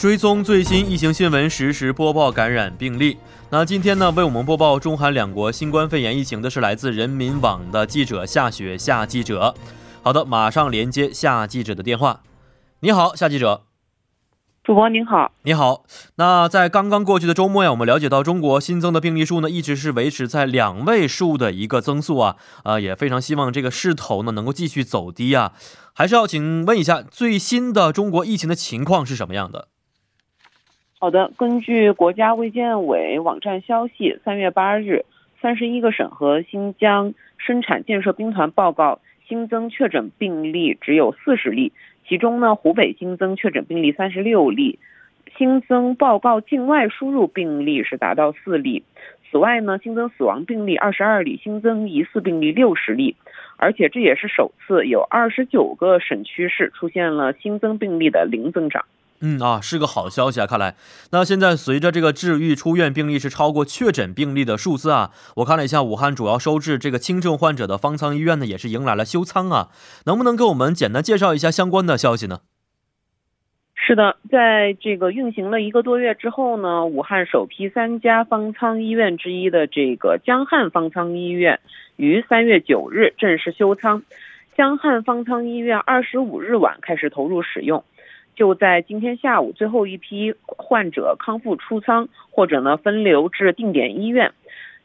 追踪最新疫情新闻，实时播报感染病例。那今天呢，为我们播报中韩两国新冠肺炎疫情的是来自人民网的记者夏雪夏记者。好的，马上连接夏记者的电话。你好，夏记者。主播您好，你好。那在刚刚过去的周末呀，我们了解到中国新增的病例数呢，一直是维持在两位数的一个增速啊，啊，也非常希望这个势头呢能够继续走低啊。还是要请问一下，最新的中国疫情的情况是什么样的？好的，根据国家卫健委网站消息，三月八日，三十一个省和新疆生产建设兵团报告新增确诊病例只有四十例。其中呢，湖北新增确诊病例三十六例，新增报告境外输入病例是达到四例。此外呢，新增死亡病例二十二例，新增疑似病例六十例，而且这也是首次有二十九个省区市出现了新增病例的零增长。嗯啊，是个好消息啊！看来，那现在随着这个治愈出院病例是超过确诊病例的数字啊，我看了一下，武汉主要收治这个轻症患者的方舱医院呢，也是迎来了休舱啊。能不能给我们简单介绍一下相关的消息呢？是的，在这个运行了一个多月之后呢，武汉首批三家方舱医院之一的这个江汉方舱医院于三月九日正式休舱。江汉方舱医院二十五日晚开始投入使用。就在今天下午，最后一批患者康复出舱，或者呢分流至定点医院。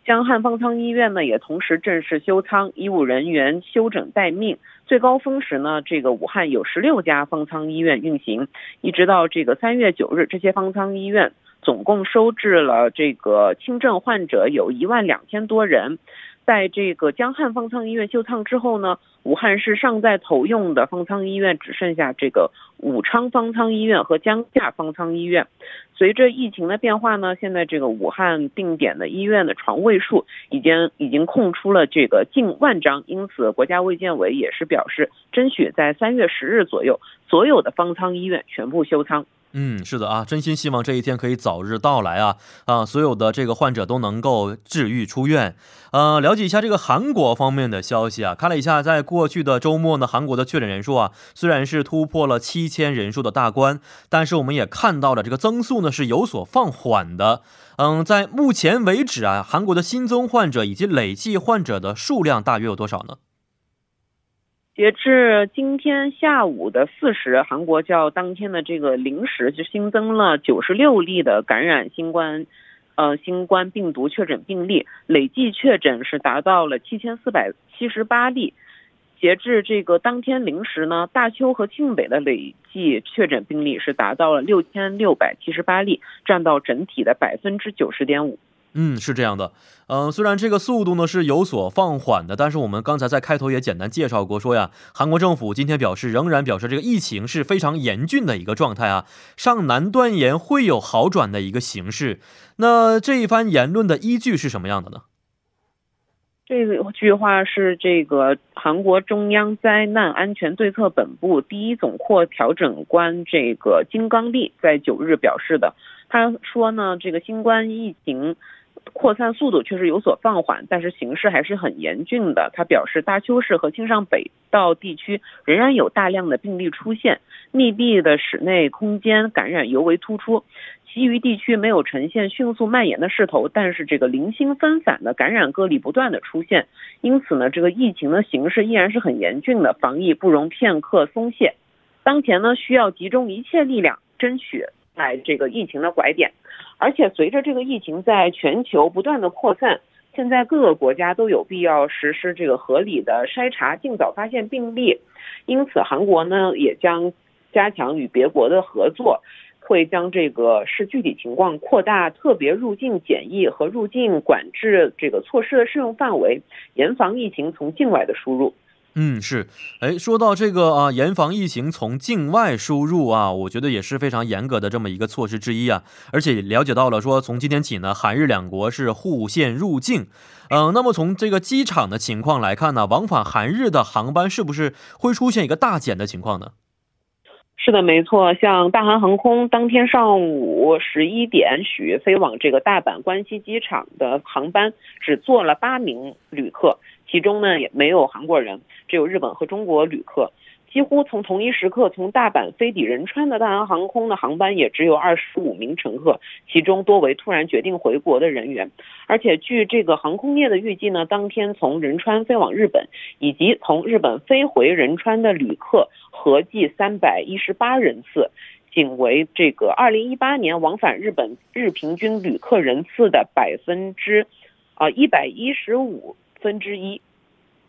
江汉方舱医院呢也同时正式休舱，医务人员休整待命。最高峰时呢，这个武汉有十六家方舱医院运行，一直到这个三月九日，这些方舱医院总共收治了这个轻症患者有一万两千多人。在这个江汉方舱医院休舱之后呢，武汉市尚在投用的方舱医院只剩下这个武昌方舱医院和江夏方舱医院。随着疫情的变化呢，现在这个武汉定点的医院的床位数已经已经空出了这个近万张，因此国家卫健委也是表示，争取在三月十日左右，所有的方舱医院全部休舱。嗯，是的啊，真心希望这一天可以早日到来啊啊！所有的这个患者都能够治愈出院。呃，了解一下这个韩国方面的消息啊，看了一下，在过去的周末呢，韩国的确诊人数啊，虽然是突破了七千人数的大关，但是我们也看到了这个增速呢是有所放缓的。嗯，在目前为止啊，韩国的新增患者以及累计患者的数量大约有多少呢？截至今天下午的四时，韩国较当天的这个零时就新增了九十六例的感染新冠，呃，新冠病毒确诊病例，累计确诊是达到了七千四百七十八例。截至这个当天零时呢，大邱和庆北的累计确诊病例是达到了六千六百七十八例，占到整体的百分之九十点五。嗯，是这样的，嗯，虽然这个速度呢是有所放缓的，但是我们刚才在开头也简单介绍过，说呀，韩国政府今天表示，仍然表示这个疫情是非常严峻的一个状态啊，尚难断言会有好转的一个形势。那这一番言论的依据是什么样的呢？这句话是这个韩国中央灾难安全对策本部第一总扩调整官这个金刚利在九日表示的。他说呢，这个新冠疫情。扩散速度确实有所放缓，但是形势还是很严峻的。他表示，大邱市和庆尚北道地区仍然有大量的病例出现，密闭的室内空间感染尤为突出。其余地区没有呈现迅速蔓延的势头，但是这个零星分散的感染个例不断的出现。因此呢，这个疫情的形势依然是很严峻的，防疫不容片刻松懈。当前呢，需要集中一切力量，争取在这个疫情的拐点。而且随着这个疫情在全球不断的扩散，现在各个国家都有必要实施这个合理的筛查，尽早发现病例。因此，韩国呢也将加强与别国的合作，会将这个视具体情况扩大特别入境检疫和入境管制这个措施的适用范围，严防疫情从境外的输入。嗯，是，哎，说到这个啊，严防疫情从境外输入啊，我觉得也是非常严格的这么一个措施之一啊。而且了解到了，说从今天起呢，韩日两国是互限入境。嗯，那么从这个机场的情况来看呢，往返韩日的航班是不是会出现一个大减的情况呢？是的，没错，像大韩航空当天上午十一点许飞往这个大阪关西机场的航班，只坐了八名旅客。其中呢也没有韩国人，只有日本和中国旅客。几乎从同一时刻从大阪飞抵仁川的大韩航空的航班也只有二十五名乘客，其中多为突然决定回国的人员。而且据这个航空业的预计呢，当天从仁川飞往日本以及从日本飞回仁川的旅客合计三百一十八人次，仅为这个二零一八年往返日本日平均旅客人次的百分之啊一百一十五分之一。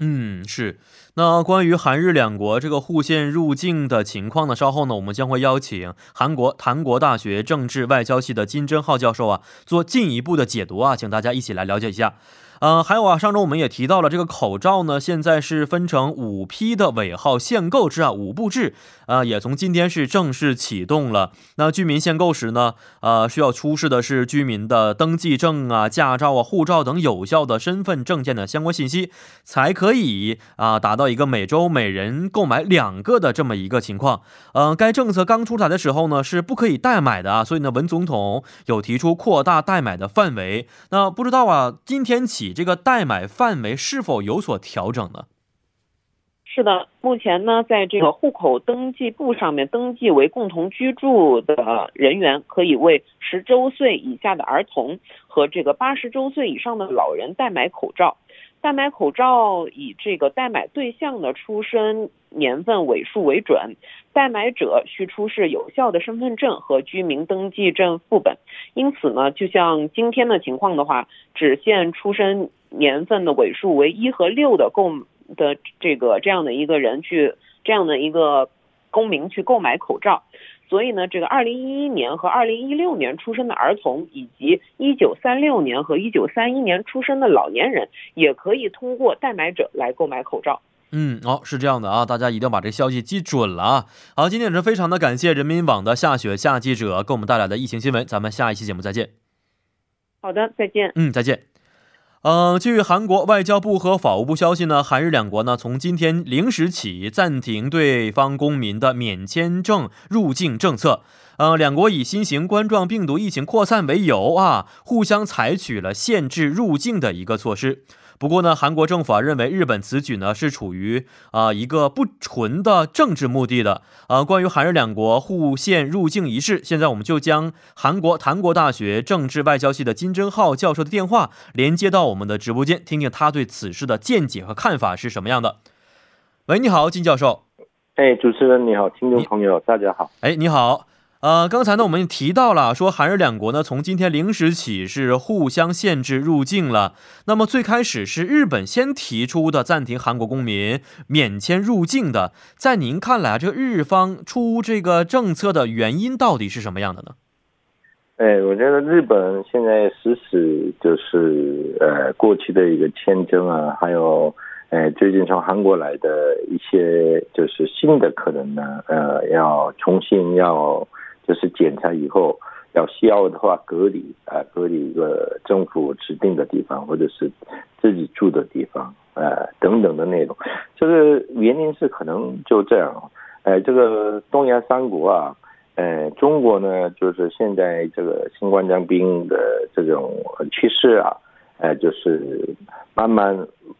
嗯，是。那关于韩日两国这个互线入境的情况呢？稍后呢，我们将会邀请韩国檀国大学政治外交系的金真浩教授啊，做进一步的解读啊，请大家一起来了解一下。呃，还有啊，上周我们也提到了这个口罩呢，现在是分成五批的尾号限购制啊，五步制啊，也从今天是正式启动了。那居民限购时呢，呃，需要出示的是居民的登记证啊、驾照啊、护照等有效的身份证件的相关信息，才可以啊达到一个每周每人购买两个的这么一个情况。嗯，该政策刚出台的时候呢，是不可以代买的啊，所以呢，文总统有提出扩大代买的范围。那不知道啊，今天起。这个代买范围是否有所调整呢？是的，目前呢，在这个户口登记簿上面登记为共同居住的人员，可以为十周岁以下的儿童和这个八十周岁以上的老人代买口罩。代买口罩以这个代买对象的出生年份尾数为准，代买者需出示有效的身份证和居民登记证副本。因此呢，就像今天的情况的话，只限出生年份的尾数为一和六的购的这个这样的一个人去这样的一个公民去购买口罩。所以呢，这个二零一一年和二零一六年出生的儿童，以及一九三六年和一九三一年出生的老年人，也可以通过代买者来购买口罩。嗯，哦，是这样的啊，大家一定要把这消息记准了啊。好，今天也是非常的感谢人民网的夏雪夏记者给我们带来的疫情新闻，咱们下一期节目再见。好的，再见。嗯，再见。嗯，据韩国外交部和法务部消息呢，韩日两国呢从今天零时起暂停对方公民的免签证入境政策。呃，两国以新型冠状病毒疫情扩散为由啊，互相采取了限制入境的一个措施。不过呢，韩国政府啊认为日本此举呢是处于啊一个不纯的政治目的的。啊，关于韩日两国互限入境一事，现在我们就将韩国韩国大学政治外交系的金正浩教授的电话连接到我们的直播间，听听他对此事的见解和看法是什么样的。喂，你好，金教授。哎，主持人你好，听众朋友大家好。哎，你好。呃，刚才呢，我们提到了说，韩日两国呢，从今天零时起是互相限制入境了。那么最开始是日本先提出的暂停韩国公民免签入境的，在您看来，这个日方出这个政策的原因到底是什么样的呢？哎，我觉得日本现在实施就是呃过去的一个签证啊，还有呃最近从韩国来的一些就是新的客人呢，呃，要重新要。就是检查以后要需要的话隔离啊，隔离一个政府指定的地方，或者是自己住的地方啊等等的内容。这个原因是可能就这样，哎，这个东亚三国啊，呃，中国呢就是现在这个新冠状病的这种趋势啊，哎，就是慢慢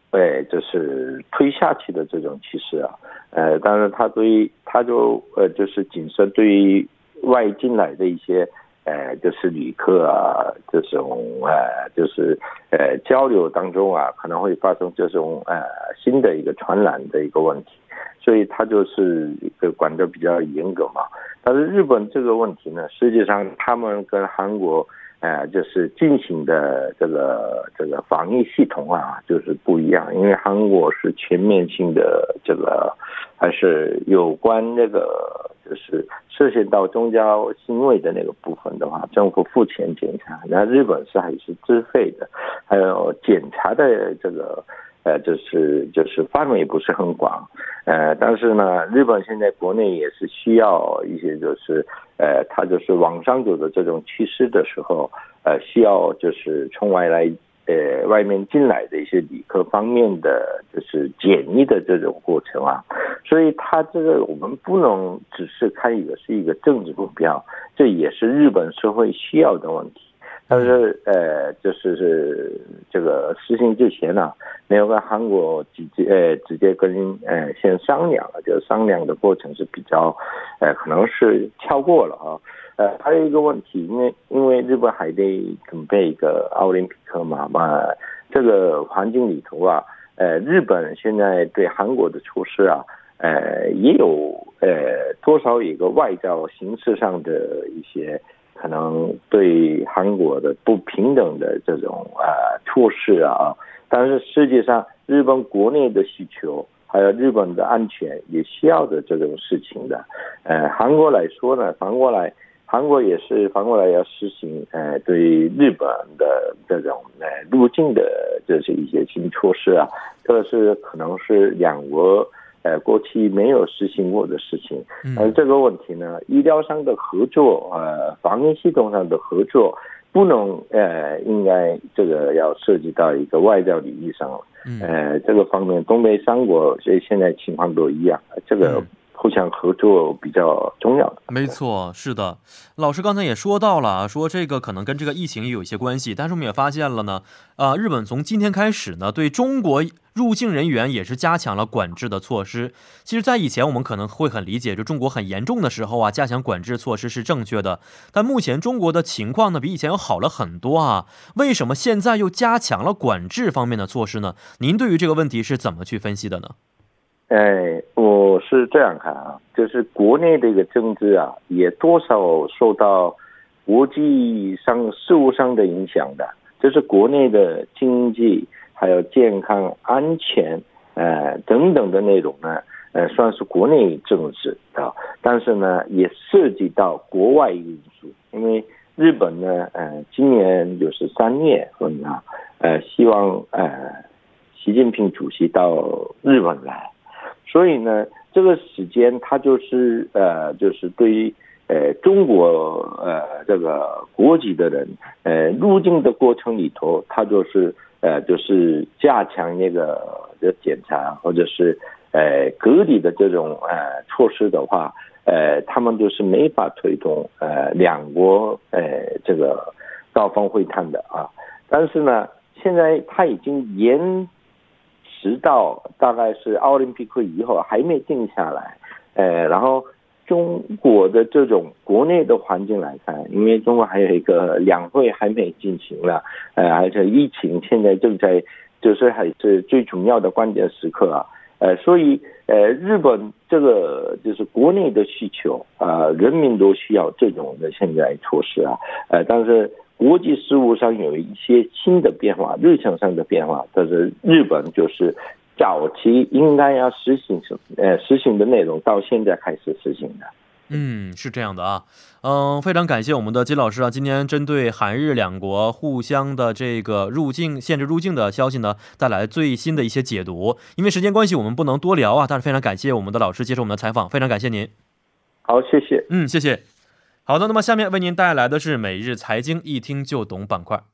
哎，就是推下去的这种趋势啊，呃，当然他对于他就呃就是谨慎对于。外进来的一些，呃，就是旅客啊，这种呃，就是呃交流当中啊，可能会发生这种呃新的一个传染的一个问题，所以它就是一个管的比较严格嘛。但是日本这个问题呢，实际上他们跟韩国。呃，就是进行的这个这个防疫系统啊，就是不一样。因为韩国是全面性的这个，还是有关那个就是涉嫌到宗教行为的那个部分的话，政府付钱检查。那日本是还是自费的，还有检查的这个。呃，就是就是范围不是很广，呃，但是呢，日本现在国内也是需要一些，就是呃，它就是往上走的这种趋势的时候，呃，需要就是从外来呃外面进来的一些理科方面的就是简易的这种过程啊，所以它这个我们不能只是看一个是一个政治目标，这也是日本社会需要的问题。但是呃，就是是这个实行之前呢。没有跟韩国直接呃直接跟呃先商量了，就商量的过程是比较呃可能是跳过了啊。呃，还有一个问题，因为因为日本还得准备一个奥林匹克嘛嘛，这个环境里头啊，呃，日本现在对韩国的措施啊，呃，也有呃多少一个外交形式上的一些可能对韩国的不平等的这种呃措施啊，但是实际上日本国内的需求还有日本的安全也需要的这种事情的，呃，韩国来说呢，反过来。韩国也是反过来要实行，呃，对日本的这种呃入境的这些一些新措施啊，这是可能是两国呃过去没有实行过的事情。而，这个问题呢，医疗上的合作，呃，防疫系统上的合作，不能呃，应该这个要涉及到一个外交礼仪上了。呃，这个方面，东北三国所以现在情况都一样，这个。互相合作比较重要，没错，是的。老师刚才也说到了，说这个可能跟这个疫情也有一些关系，但是我们也发现了呢，啊，日本从今天开始呢，对中国入境人员也是加强了管制的措施。其实，在以前我们可能会很理解，就中国很严重的时候啊，加强管制措施是正确的。但目前中国的情况呢，比以前要好了很多啊。为什么现在又加强了管制方面的措施呢？您对于这个问题是怎么去分析的呢？哎，我是这样看啊，就是国内的一个政治啊，也多少受到国际上事务上的影响的，就是国内的经济、还有健康、安全，呃等等的内容呢，呃，算是国内政治啊，但是呢，也涉及到国外因素，因为日本呢，呃，今年就是三月份啊，呃，希望呃，习近平主席到日本来。所以呢，这个时间他就是呃，就是对于呃中国呃这个国籍的人呃入境的过程里头，他就是呃就是加强那个的检查或者是呃隔离的这种呃措施的话，呃他们就是没法推动呃两国呃这个高峰会谈的啊。但是呢，现在他已经延。直到大概是奥林匹克以后还没定下来，呃，然后中国的这种国内的环境来看，因为中国还有一个两会还没进行了，呃，而且疫情现在正在就是还是最重要的关键时刻啊，呃，所以呃，日本这个就是国内的需求啊，人民都需要这种的现在措施啊，呃，但是。国际事务上有一些新的变化，日程上的变化，但是日本就是早期应该要实行什呃实行的内容，到现在开始实行的。嗯，是这样的啊，嗯，非常感谢我们的金老师啊，今天针对韩日两国互相的这个入境限制入境的消息呢，带来最新的一些解读。因为时间关系，我们不能多聊啊，但是非常感谢我们的老师接受我们的采访，非常感谢您。好，谢谢。嗯，谢谢。好的，那么下面为您带来的是每日财经一听就懂板块。